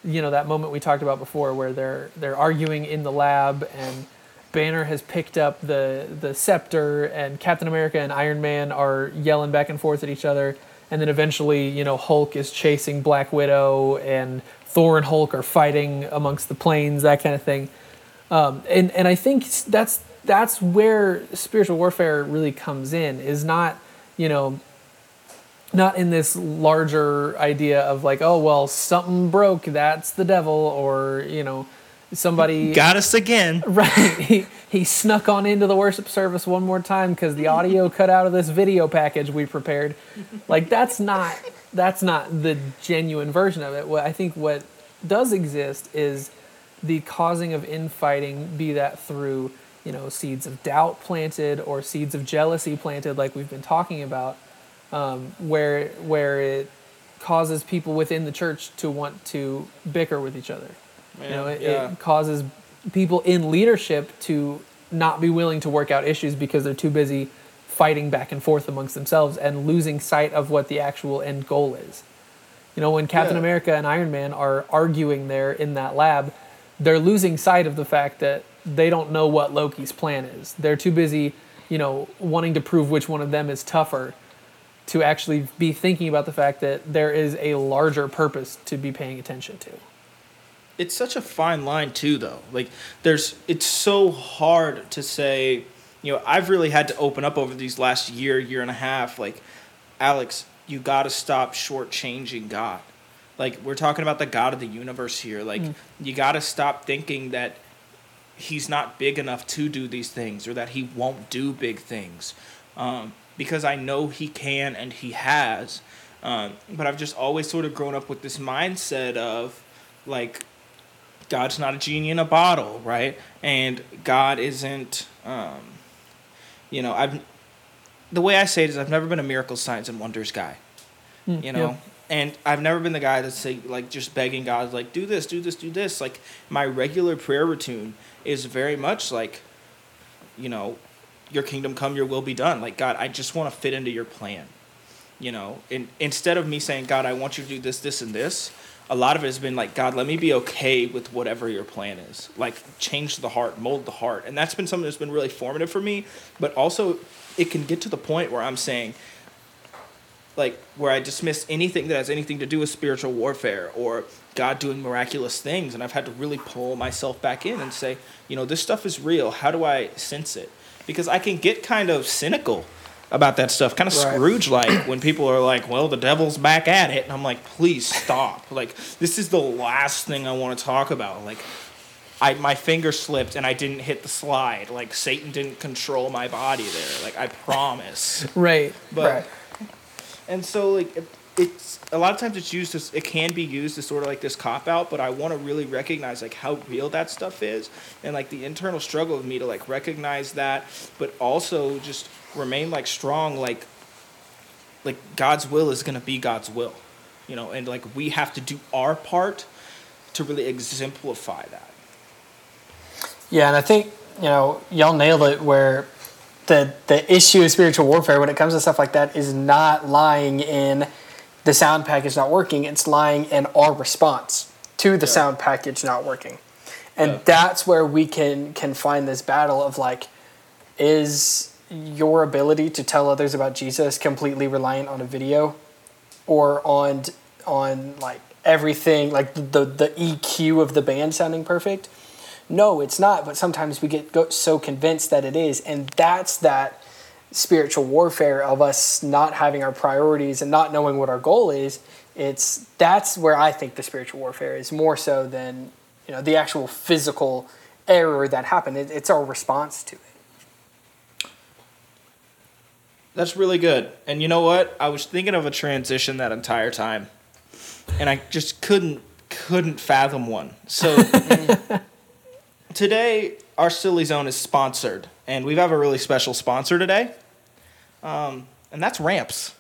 you know that moment we talked about before where they're they're arguing in the lab and Banner has picked up the the scepter and Captain America and Iron Man are yelling back and forth at each other and then eventually you know Hulk is chasing Black Widow and Thor and Hulk are fighting amongst the planes that kind of thing. Um, and and I think that's that's where spiritual warfare really comes in is not you know not in this larger idea of like oh well something broke that's the devil or you know somebody got us again. *laughs* Right. He, he snuck on into the worship service one more time because the audio *laughs* cut out of this video package we prepared. Like that's not that's not the genuine version of it. What i think what does exist is the causing of infighting be that through you know seeds of doubt planted or seeds of jealousy planted like we've been talking about um, where where it causes people within the church to want to bicker with each other you know, it, yeah. it causes people in leadership to not be willing to work out issues because they're too busy fighting back and forth amongst themselves and losing sight of what the actual end goal is. You know, when Captain Yeah. America and Iron Man are arguing there in that lab, they're losing sight of the fact that they don't know what Loki's plan is. They're too busy, you know, wanting to prove which one of them is tougher to actually be thinking about the fact that there is a larger purpose to be paying attention to. It's such a fine line too though. Like there's it's so hard to say you know i've really had to open up over these last year year and a half. Like alex you got to stop shortchanging god. Like we're talking about the god of the universe here. Like you got to stop thinking that he's not big enough to do these things or that he won't do big things. Um, because i know he can and he has. Um, but i've just always sort of grown up with this mindset of like God's not a genie in a bottle, right? And God isn't, um, you know, I've the way I say it is I've never been a miracle signs and wonders guy, you know, yeah. and I've never been the guy that's like just begging God like do this, do this, do this. Like my regular prayer routine is very much like, you know, your kingdom come, your will be done. Like God, I just want to fit into your plan, you know. And instead of me saying God, I want you to do this, this, and this a lot of it has been like god let me be okay with whatever your plan is. Like change the heart mold the heart. And that's been something that's been really formative for me. But also it can get to the point where i'm saying like where i dismiss anything that has anything to do with spiritual warfare or god doing miraculous things. And i've had to really pull myself back in and say you know this stuff is real. How do i sense it? Because i can get kind of cynical about that stuff kind of Right. scrooge like when people are like well the devil's back at it and i'm like please stop like this is the last thing i want to talk about like I my finger slipped and I didn't hit the slide. Like Satan didn't control my body there. Like I promise. *laughs* Right. But right. and so like it, it's a lot of times it's used as it can be used as sort of like this cop out, but I want to really recognize like how real that stuff is and like the internal struggle of me to like recognize that, but also just remain like strong like like God's will is gonna be God's will, you know, and like we have to do our part to really exemplify that. Yeah, and I think you know y'all nailed it. Where the the issue of spiritual warfare when it comes to stuff like that is not lying in the sound package not working. It's lying in our response to the sound package not working, and Yeah. that's where we can can find this battle of like, is your ability to tell others about Jesus completely reliant on a video, or on on like everything like the the EQ of the band sounding perfect? No, it's not. But sometimes we get so convinced that it is, and that's that spiritual warfare of us not having our priorities and not knowing what our goal is. It's that's where I think the spiritual warfare is more so than you know the actual physical error that happened. It, it's our response to it. That's really good. And you know what? I was thinking of a transition that entire time, and I just couldn't couldn't fathom one. So *laughs* today, our silly zone is sponsored, and we have a really special sponsor today, um, and that's Ramps.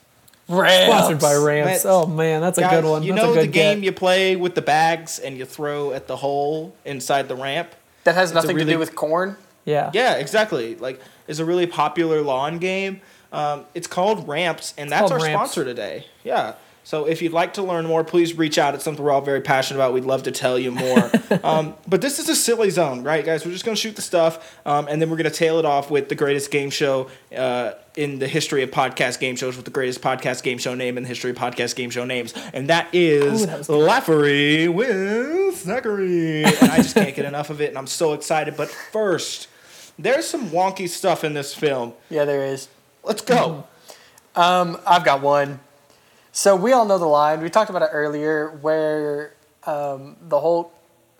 Ramps. Sponsored by Ramps. Ramps. Oh man, that's a Guys, good one. You that's know a good the game get. you play with the bags and you throw at the hole inside the ramp. That has a nothing to do with corn. Yeah. Yeah, exactly. Like, it's a really popular lawn game. Um, it's called Ramps, and that's our Ramps. sponsor today. Yeah. So if you'd like to learn more, please reach out. It's something we're all very passionate about. We'd love to tell you more. *laughs* um, but this is a silly zone, right, guys? We're just going to shoot the stuff, um, and then we're going to tail it off with the greatest game show uh, in the history of podcast game shows, with the greatest podcast game show name in the history of podcast game show names, and that is Ooh, that Laffery with Zachary. And I just can't get enough of it, and I'm so excited. But first, there's some wonky stuff in this film. Yeah, there is. Let's go. Um, I've got one. So we all know the line. We talked about it earlier, where um, the whole,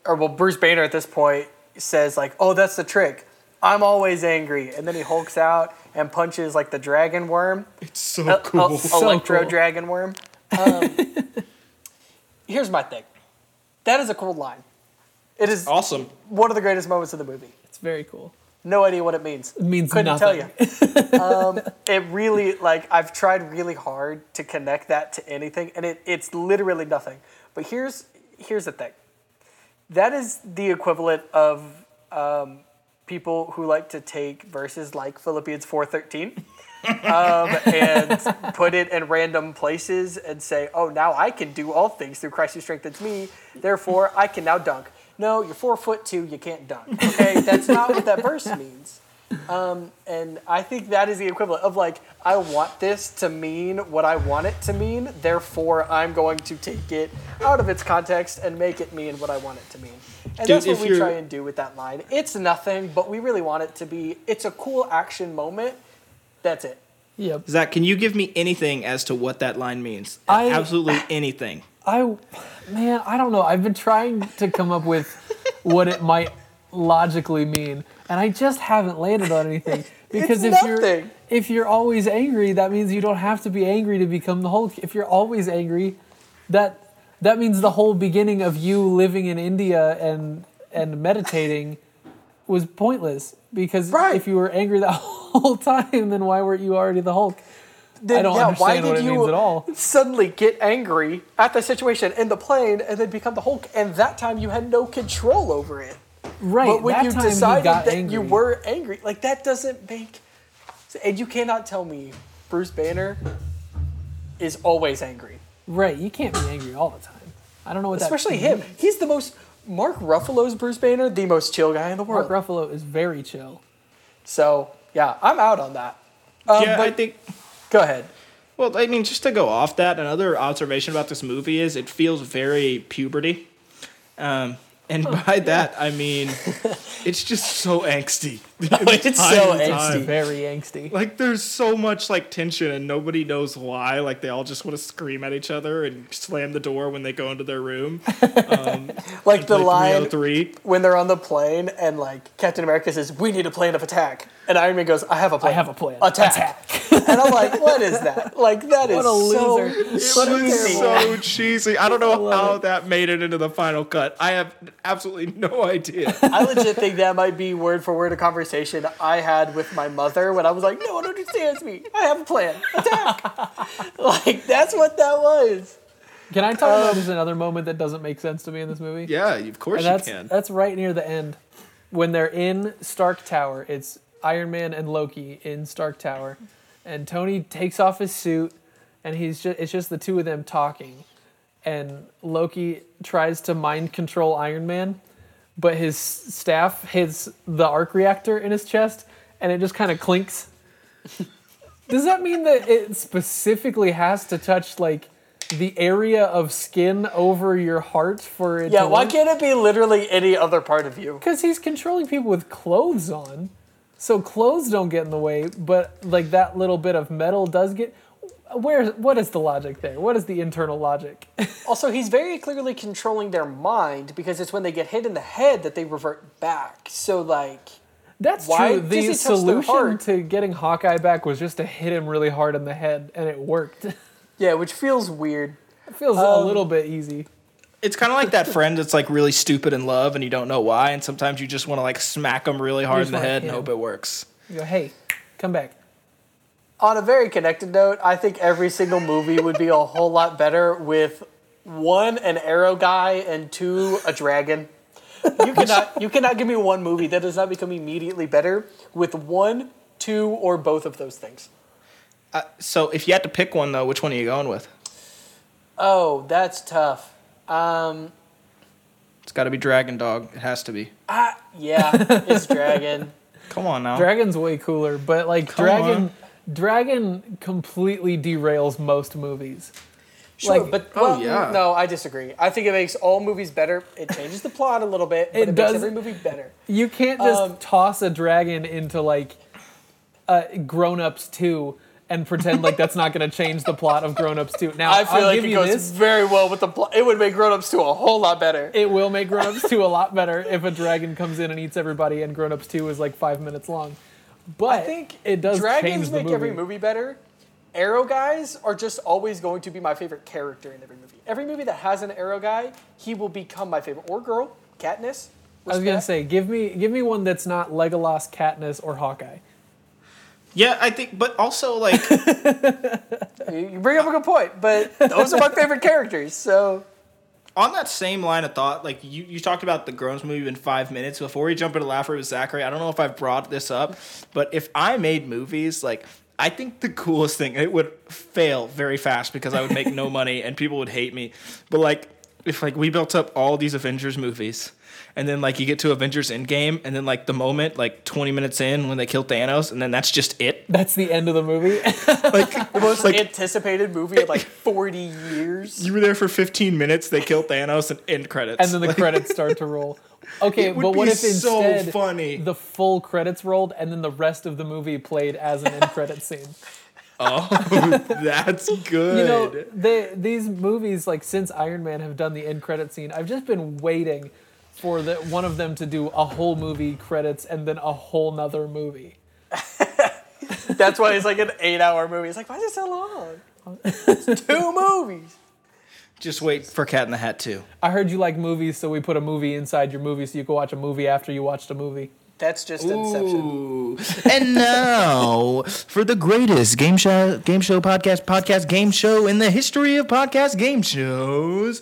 or well, Bruce Banner at this point says like, "Oh, that's the trick. I'm always angry," and then he hulks out and punches like the dragon worm, It's so uh, cool. uh, So electro cool. dragon worm. Um, *laughs* here's my thing. That is a cool line. It is awesome. one of the greatest moments of the movie. It's very cool. No idea what it means. It means Couldn't nothing. tell *laughs* you. um, it really like I've tried really hard to connect that to anything, and it, it's literally nothing. But here's here's the thing. That is the equivalent of um, people who like to take verses like Philippians 4:13 um, and put it in random places and say, "Oh, now I can do all things through Christ who strengthens me. Therefore, I can now dunk." No, you're four foot two. You can't dunk. Okay, that's not what that verse *laughs* means. Um, and I think that is the equivalent of like, I want this to mean what I want it to mean. Therefore, I'm going to take it out of its context and make it mean what I want it to mean. And Dude, that's what we you're- try and do with that line. It's nothing, but we really want it to be. It's a cool action moment. That's it. Yep. Zach, can you give me anything as to what that line means? I- Absolutely anything. I, man, I don't know. I've been trying to come up with what it might logically mean, and I just haven't landed on anything. *laughs* Because It's if you're if you're always angry, that means you don't have to be angry to become the Hulk. If you're always angry, that that means the whole beginning of you living in India and and meditating was pointless. Because Right. if you were angry that *laughs* whole time, then why weren't you already the Hulk? Then, I don't yeah, why understand what did it you means at all. suddenly get angry at the situation in the plane and then become the Hulk? And that time you had no control over it. Right. But when that you time decided got that angry. you were angry, like that doesn't make. And you cannot tell me Bruce Banner is always angry, Right, you can't be angry all the time. I don't know what especially that him. He's the most. Mark Ruffalo's Bruce Banner, the most chill guy in the world. Mark world. Ruffalo is very chill. So yeah, I'm out on that. Um, yeah, but I think. Go ahead. Well, I mean, just to go off that, another observation about this movie is it feels very puberty. Um, and by that, I mean, *laughs* it's just so angsty. *laughs* the it's so entire angsty. time. Very angsty. Like, there's so much, like, tension, and nobody knows why. Like, they all just want to scream at each other and slam the door when they go into their room. Um, *laughs* like the Like line 303. when they're on the plane and like Captain America says, "We need a plan of attack," and Iron Man goes, "I have a plan. I have a plan. Attack." *laughs* and I'm like, "What is that? Like that is What a loser. so It was so cheesy. I don't know love how it. that made it into the final cut. I have absolutely no idea. I legit think that might be word for word a conversation I had with my mother when I was like, "No one understands me. I have a plan. Attack!" *laughs* like that's what that was. Can I talk about um, just another moment that doesn't make sense to me in this movie? Yeah, of course And you that's can. that's right near the end. When they're in Stark Tower, it's Iron Man and Loki in Stark Tower, and Tony takes off his suit, and he's just it's just the two of them talking, and Loki tries to mind control Iron Man, but his staff hits the arc reactor in his chest, and it just kind of clinks. *laughs* Does that mean that it specifically has to touch like the area of skin over your heart for it Yeah, why work? can't it be literally any other part of you? Because he's controlling people with clothes on. So clothes don't get in the way, but like that little bit of metal does get. Where? What is the logic there? What is the internal logic? *laughs* Also, he's very clearly controlling their mind because it's when they get hit in the head that they revert back. So, like, That's Why true. does The he solution to getting Hawkeye back was just to hit him really hard in the head, and it worked. *laughs* yeah, which feels weird. It feels a Um, little bit easy. It's kind of like that friend that's like really stupid in love and you don't know why, and sometimes you just want to like smack them really hard in the head and hope it works. You go, hey, come back. On a very connected note, I think every single movie would be a whole lot better with one an arrow guy and two a dragon. You cannot you cannot give me one movie that does not become immediately better with one, two, or both of those things. Uh, so if you had to pick one though, which one are you going with? Oh, that's tough. Um, It's got to be Dragon Dog. It has to be. ah, yeah, it's dragon. *laughs* Come on now. Dragon's way cooler, but like Come Dragon, on. Dragon completely derails most movies. Sure, Like- but Oh, well, yeah. no, I disagree. I think it makes all movies better. It changes the plot a little bit, but It it, does- makes every movie better. You can't just Um, toss a dragon into like uh, Grown Ups Two and pretend like that's not going to change the plot of Grown Ups Two. Now I feel will like give it you goes this. very well with the plot. It would make Grown Ups 2 a whole lot better. It will make Grown Ups Two a lot better if a dragon comes in and eats everybody, and Grown Ups Two is like five minutes long. But I think it does dragons change the make movie. every movie better. Arrow guys are just always going to be my favorite character in every movie. Every movie that has an arrow guy, he will become my favorite. Or girl, Katniss. I was gonna say, give me give me one that's not Legolas, Katniss, or Hawkeye. Yeah, I think, but also like You *laughs* you bring up a good point, but those are my favorite characters. So on that same line of thought, like you, you talked about the Groans movie in five minutes. Before we jump into Laugher with Zachary, I don't know if I've brought this up, but if I made movies, like I think the coolest thing it would fail very fast because I would make no *laughs* money and people would hate me. But like if like we built up all these Avengers movies and then like you get to Avengers Endgame and then like the moment like 20 minutes in when they kill Thanos and then that's just it. That's the end of the movie. *laughs* Like *laughs* The most like anticipated movie in like 40 years. you were there for 15 minutes, they kill Thanos and end credits. and then the credits start to roll. Okay, but what if so instead funny. the full credits rolled and then the rest of the movie played as an end credit scene? *laughs* Oh, that's good. You know, they, these movies, like since Iron Man have done the end credit scene, I've just been waiting for the one of them to do a whole movie credits and then a whole nother movie. *laughs* That's why it's like an eight hour movie. It's like, why is it so long? It's two *laughs* movies. Just wait for Cat in the Hat too. I heard you like movies, so we put a movie inside your movie so you can watch a movie after you watched a movie. That's just Inception. Ooh. *laughs* and now for the greatest game show game show podcast podcast game show in the history of podcast game shows.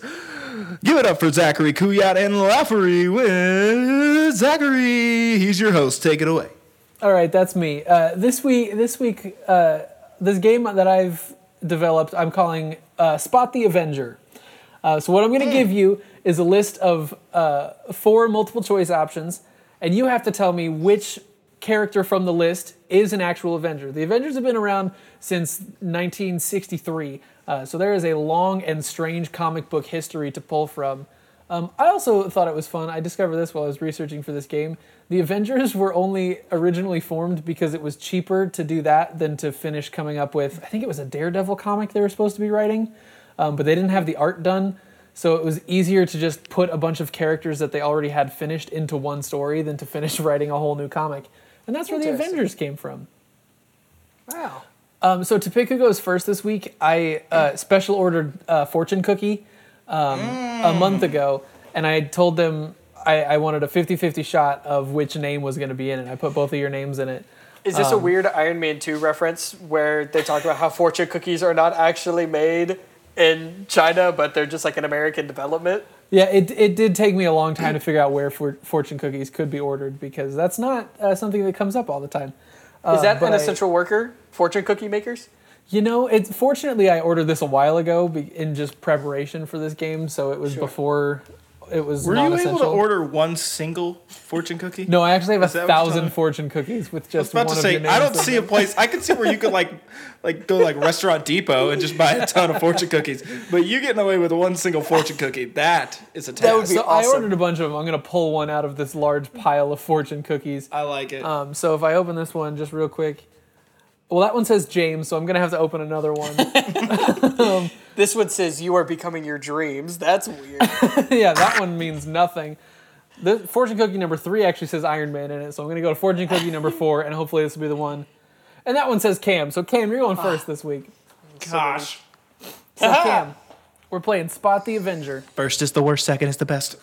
Give it up for Zachary Kuyat and Laffery with Zachary. He's your host. Take it away. All right, that's me. Uh, this week, this week, uh, this game that I've developed, I'm calling uh, Spot the Avenger. Uh, so what I'm going to give you is a list of uh, four multiple choice options, and you have to tell me which character from the list is an actual Avenger. The Avengers have been around since 1963, uh, so there is a long and strange comic book history to pull from. Um, I also thought it was fun. I discovered this while I was researching for this game. The Avengers were only originally formed because it was cheaper to do that than to finish coming up with. I think it was a Daredevil comic they were supposed to be writing, um, but they didn't have the art done. So it was easier to just put a bunch of characters that they already had finished into one story than to finish *laughs* writing a whole new comic. And that's where the Avengers came from. Wow. Um, so to pick who goes first this week, I uh, special ordered uh, fortune cookie um, a month ago, and I told them I, I wanted a 50-50 shot of which name was going to be in it. I put both of your names in it. Is this a weird Iron Man 2 reference where they talk about how fortune cookies are not actually made in China, but they're just like an American development? Yeah, it, it did take me a long time to figure out where for, fortune cookies could be ordered because that's not uh, something that comes up all the time. Uh, Is that an I- essential worker? Fortune cookie makers? You know, it's fortunately I ordered this a while ago in just preparation for this game, so it was Sure. before it was Were you able to order one single fortune cookie? No, I actually have a Is that thousand fortune cookies with just. One. I was about one to say. I don't in see a place I could see where you could like like go like Restaurant Depot and just buy a ton of fortune cookies. But you getting away with one single fortune cookie, that is a task. That would be So I ordered a bunch of them. I'm gonna pull one out of this large pile of fortune cookies. I like it. Um, so if I open this one just real quick, well, that one says James, so I'm gonna have to open another one. *laughs* Um, this one says you are becoming your dreams. That's weird. *laughs* yeah, that one means nothing. The fortune cookie number three actually says Iron Man in it, so I'm gonna go to fortune cookie number *laughs* four, and hopefully this will be the one. And that one says Cam. So Cam, you're going first ah. this week. Gosh. So Cam, we're playing Spot the Avenger. First is the worst, second is the best.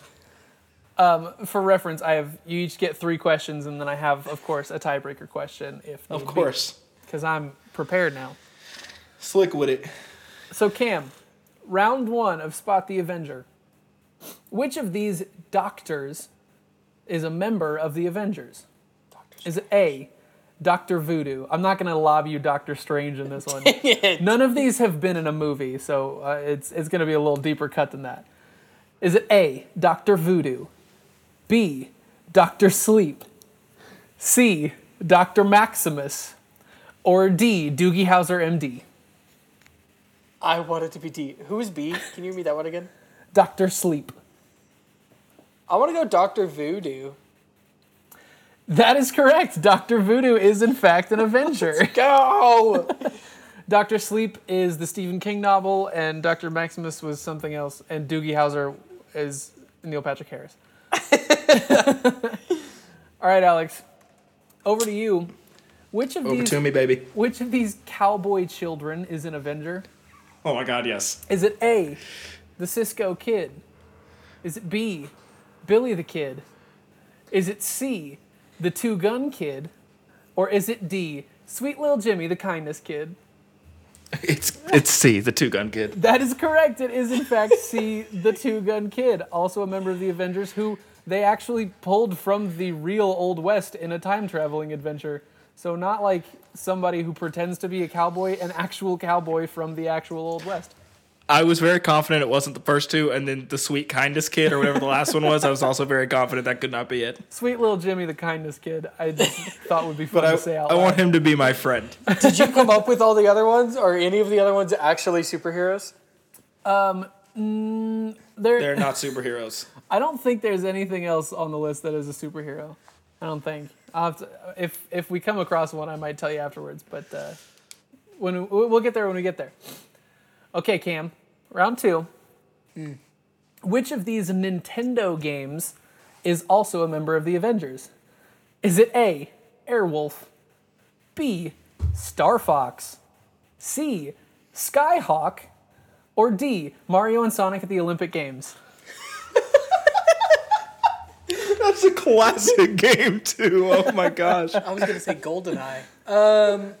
Um, for reference, I have you each get three questions, and then I have, of course, a tiebreaker question if Of course. Because I'm prepared now. Slick with it. So Cam, round one of Spot the Avenger. Which of these doctors is a member of the Avengers? Is it A, Doctor Voodoo? I'm not going to lob you Doctor Strange in this *laughs* one. None of these have been in a movie, so uh, it's it's going to be a little deeper cut than that. Is it A, Doctor Voodoo? B, Doctor Sleep? C, Doctor Maximus? Or D, Doogie Howser, MD? I want it to be D. Who's B? Can you read that one again? Doctor Sleep. I want to go Doctor Voodoo. That is correct. Dr. Voodoo is, in fact, an *laughs* Avenger. Go. *laughs* Dr. Sleep is the Stephen King novel, and Dr. Maximus was something else, and Doogie Howser is Neil Patrick Harris. *laughs* All right, Alex. Over to you. Which of Over these to me, baby. which of these cowboy children is an Avenger? Oh my god, yes. Is it A, the Cisco Kid? Is it B, Billy the Kid? Is it C, the Two Gun Kid? Or is it D, Sweet Little Jimmy the Kindness Kid? It's it's C, the two gun kid. That is correct. It is in fact C, the Two Gun Kid, also a member of the Avengers, who they actually pulled from the real Old West in a time traveling adventure. So not like somebody who pretends to be a cowboy, an actual cowboy from the actual Old West. I was very confident it wasn't the first two, and then the sweet kindness kid or whatever the last one was. I was also very confident that could not be it. Sweet little Jimmy, the kindness kid, I just thought would be fun But I, to say out I loud. want him to be my friend. Did you come up with all the other ones? Are any of the other ones actually superheroes? Um, mm, there- They're not superheroes. I don't think there's anything else on the list that is a superhero. I don't think. To, if if we come across one, I might tell you afterwards. But uh, when we, we'll get there when we get there. Okay, Cam, round two. Which of these Nintendo games is also a member of the Avengers? Is it A. Airwolf, B. Star Fox, C. Skyhawk, or D. Mario and Sonic at the Olympic Games? That's a classic *laughs* game too. Oh my gosh. I was gonna say GoldenEye. Um,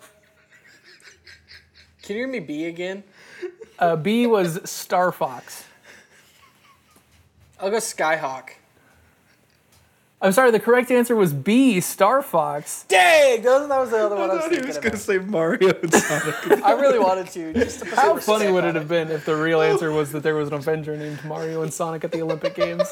can you hear me B again? Uh, B was Star Fox. I'll go Skyhawk. I'm sorry, the correct answer was B, Star Fox. Dang, that was, that was the other one I I was thought he was about. gonna say Mario and Sonic. *laughs* I really wanted to. Just to put How funny would on it have been if the real answer was that there was an Avenger named Mario and Sonic at the Olympic Games?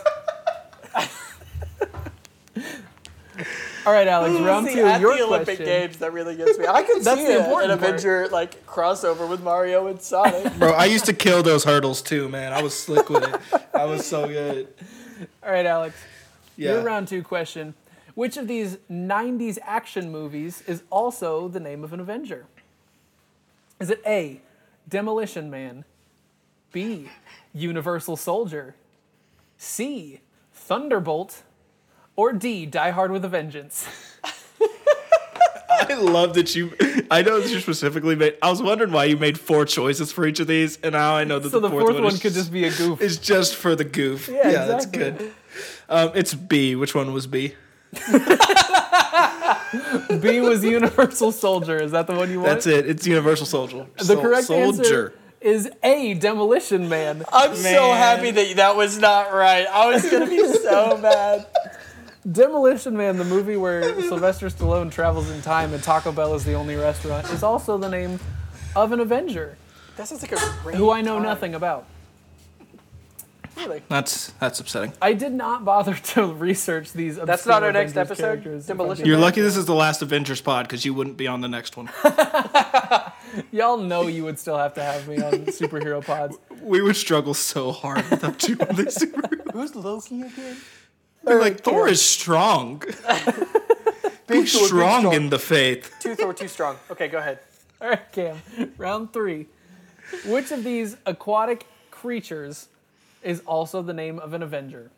All right, Alex, round See, two. at Your the Olympic question. Games, that really gets me. I can *laughs* That's see the a- an important part. Avenger like crossover with Mario and Sonic. Bro, I used to kill those hurdles too, man. I was slick with it. I was so good. All right, Alex, Yeah. your round two question. Which of these 90s action movies is also the name of an Avenger? Is it A, Demolition Man, B, Universal Soldier, C, Thunderbolt, or D, Die Hard with a Vengeance? I love that you. I know that you specifically made. I was wondering why you made four choices for each of these, and now I know that So the, the fourth one is, could just be a goof. It's just for the goof. Yeah, that's exactly. good. Um, it's B. Which one was B? *laughs* B was Universal Soldier. Is that the one you want? That's it. It's Universal Soldier. The Sol- correct answer soldier. is A, Demolition Man. I'm so happy that that was not right. I was gonna be so *laughs* mad. Demolition Man, the movie where *laughs* Sylvester Stallone travels in time and Taco Bell is the only restaurant, is also the name of an Avenger That sounds like a great who I know time. nothing about. Really? That's that's upsetting. I did not bother to research these. That's obscure not our next episode? characters, Demolition You're Man? lucky this is the last Avengers pod because you wouldn't be on the next one. *laughs* Y'all know you would still have to have me on superhero pods. we would struggle so hard without you on this. *laughs* Who's Loki again? Like Thor is strong. *laughs* Big He's strong in the faith. Two Thor, too strong. Okay, go ahead. All right, Cam. Round three. Which of these aquatic creatures is also the name of an Avenger?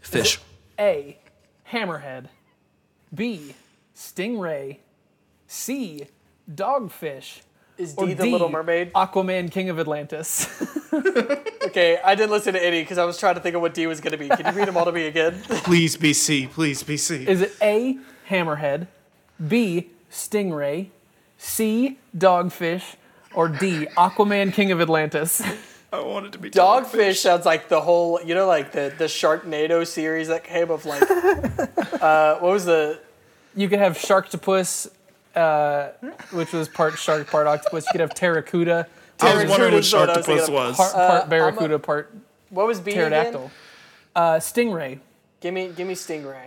Fish. A. Hammerhead. B. Stingray. C. Dogfish. Is Or D the Little Mermaid? Aquaman, King of Atlantis. *laughs* Okay, I didn't listen to any because I was trying to think of what D was gonna be. Can you read them all to me again? *laughs* Please be C. Please be C. is it A. Hammerhead. B. Stingray. C. Dogfish. Or D. Aquaman, King of Atlantis. I wanted to be Dogfish sounds like the whole, you know, like the the Sharknado series that came of like, *laughs* uh, what was the? You could have Sharktopus, uh, which was part shark, part octopus. You could have Pteracuda, I was wondering what Pteracuda's what was was. part, part I'm a- barracuda, part What was B pterodactyl. again? Uh, Stingray. Give me, give me Stingray.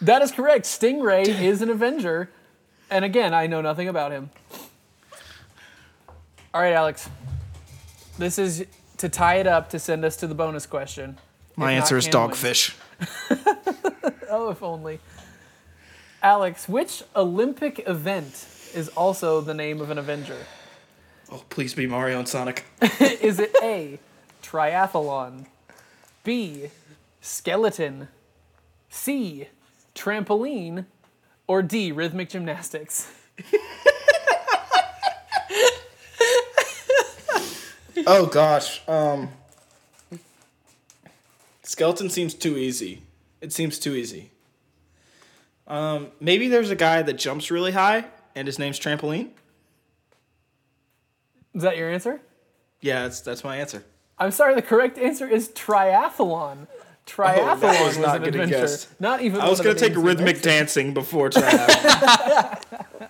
That is correct. Stingray is an Avenger. And again, I know nothing about him. All right, Alex. This is to tie it up to send us to the bonus question. My If answer is dogfish. *laughs* Oh, if only. Alex, which Olympic event is also the name of an Avenger? Oh, please be Mario and Sonic. *laughs* Is it A, triathlon, B, skeleton, C, trampoline, or D, rhythmic gymnastics? *laughs* Oh gosh. Um Skeleton seems too easy. It seems too easy. Um maybe there's a guy that jumps really high and his name's trampoline. Is that your answer? Yeah, that's that's my answer. I'm sorry. The correct answer is triathlon. Triathlon Oh, was was not an gonna adventure. guess. Not even. I was gonna take rhythmic mentioned. dancing before triathlon. *laughs*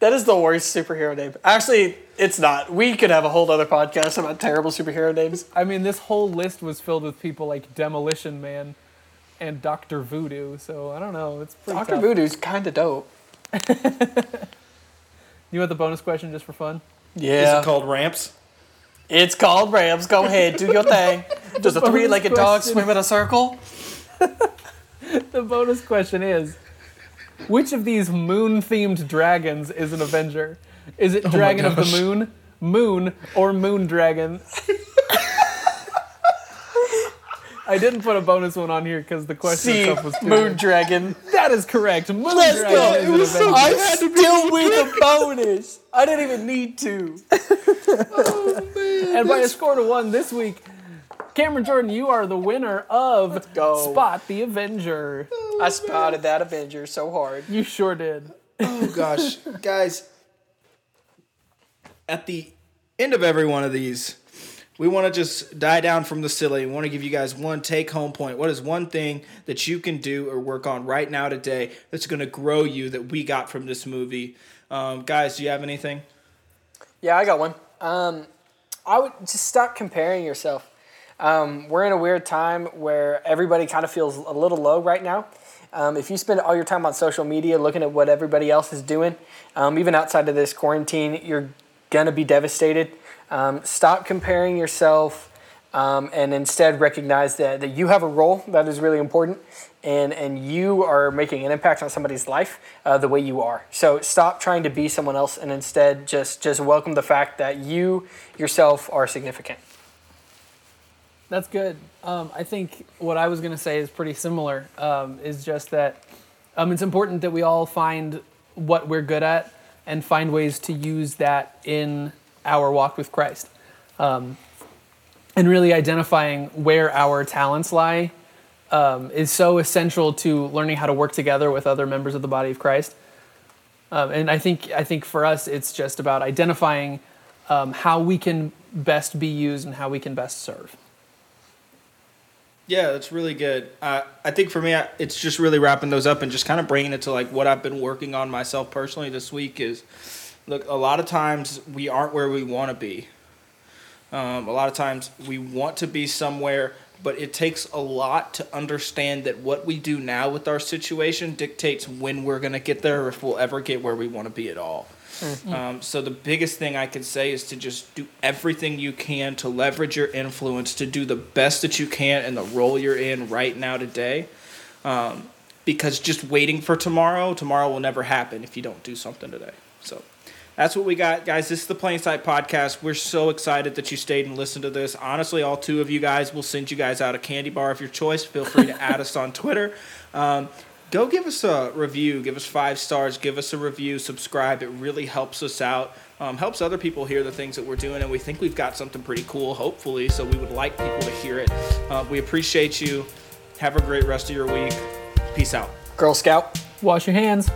That is the worst superhero name. Actually, it's not. We could have a whole other podcast about terrible superhero names. I mean, this whole list was filled with people like Demolition Man and Doctor Voodoo. So I don't know. It's pretty Doctor. Voodoo's kind of dope. *laughs* You want the bonus question just for fun? Yeah. Is it called ramps? it's called ramps. Go ahead, do your thing. *laughs* Does a bonus three-legged dog swim in a circle? *laughs* The bonus question is which of these moon themed dragons is an Avenger? Is it oh Dragon of the. Moon, Moon, or Moon Dragon? I didn't put a bonus one on here because the question See, itself was too Moon. Dragon. That is correct. Moon Let's Dragon go. is It was so I had to be still win the bonus. I didn't even need to. oh, *laughs* man, And by a score to one this week, Cameron Jordan, you are the winner of. Spot the Avenger. I spotted that Avenger so hard. You sure did. Oh gosh, *laughs* guys. At the end of every one of these, we want to just die down from the silly. We want to give you guys one take home point. What is one thing that you can do or work on right now today that's going to grow you that we got from this movie? Um, guys, do you have anything? Yeah, I got one. Um, I would just stop comparing yourself. Um, we're in a weird time where everybody kind of feels a little low right now. Um, if you spend all your time on social media looking at what everybody else is doing, um, even outside of this quarantine, you're gonna be devastated. Um, stop comparing yourself, um, and instead recognize that, that you have a role that is really important, and and you are making an impact on somebody's life uh, the way you are. So stop trying to be someone else, and instead just just welcome the fact that you yourself are significant. That's good. Um, I think what I was going to say is pretty similar. Um, is just that um, it's important that we all find what we're good at and find ways to use that in our walk with Christ, um, and really identifying where our talents lie um, is so essential to learning how to work together with other members of the body of Christ. Um, and I think I think for us, it's just about identifying um, how we can best be used and how we can best serve. Yeah, that's really good. Uh, I think for me, it's just really wrapping those up and just kind of bringing it to like what I've been working on myself personally this week is look, a lot of times we aren't where we want to be. Um, a lot of times we want to be somewhere, but it takes a lot to understand that what we do now with our situation dictates when we're going to get there or if we'll ever get where we want to be at all. Um, so the biggest thing I can say is to just do everything you can to leverage your influence to do the best that you can in the role you're in right now today. Um, because just waiting for tomorrow, tomorrow will never happen if you don't do something today. So that's what we got, guys. This is the Plain Sight Podcast. We're so excited that you stayed and listened to this. Honestly, all two of you guys will send you guys out a candy bar of your choice. Feel free to *laughs* add us on Twitter. Um, go give us a review. Give us five stars. Give us a review. Subscribe. It really helps us out. Um, helps other people hear the things that we're doing, and we think we've got something pretty cool, hopefully. So we would like people to hear it. Uh, we appreciate you. Have a great rest of your week. Peace out. Girl Scout. Wash your hands.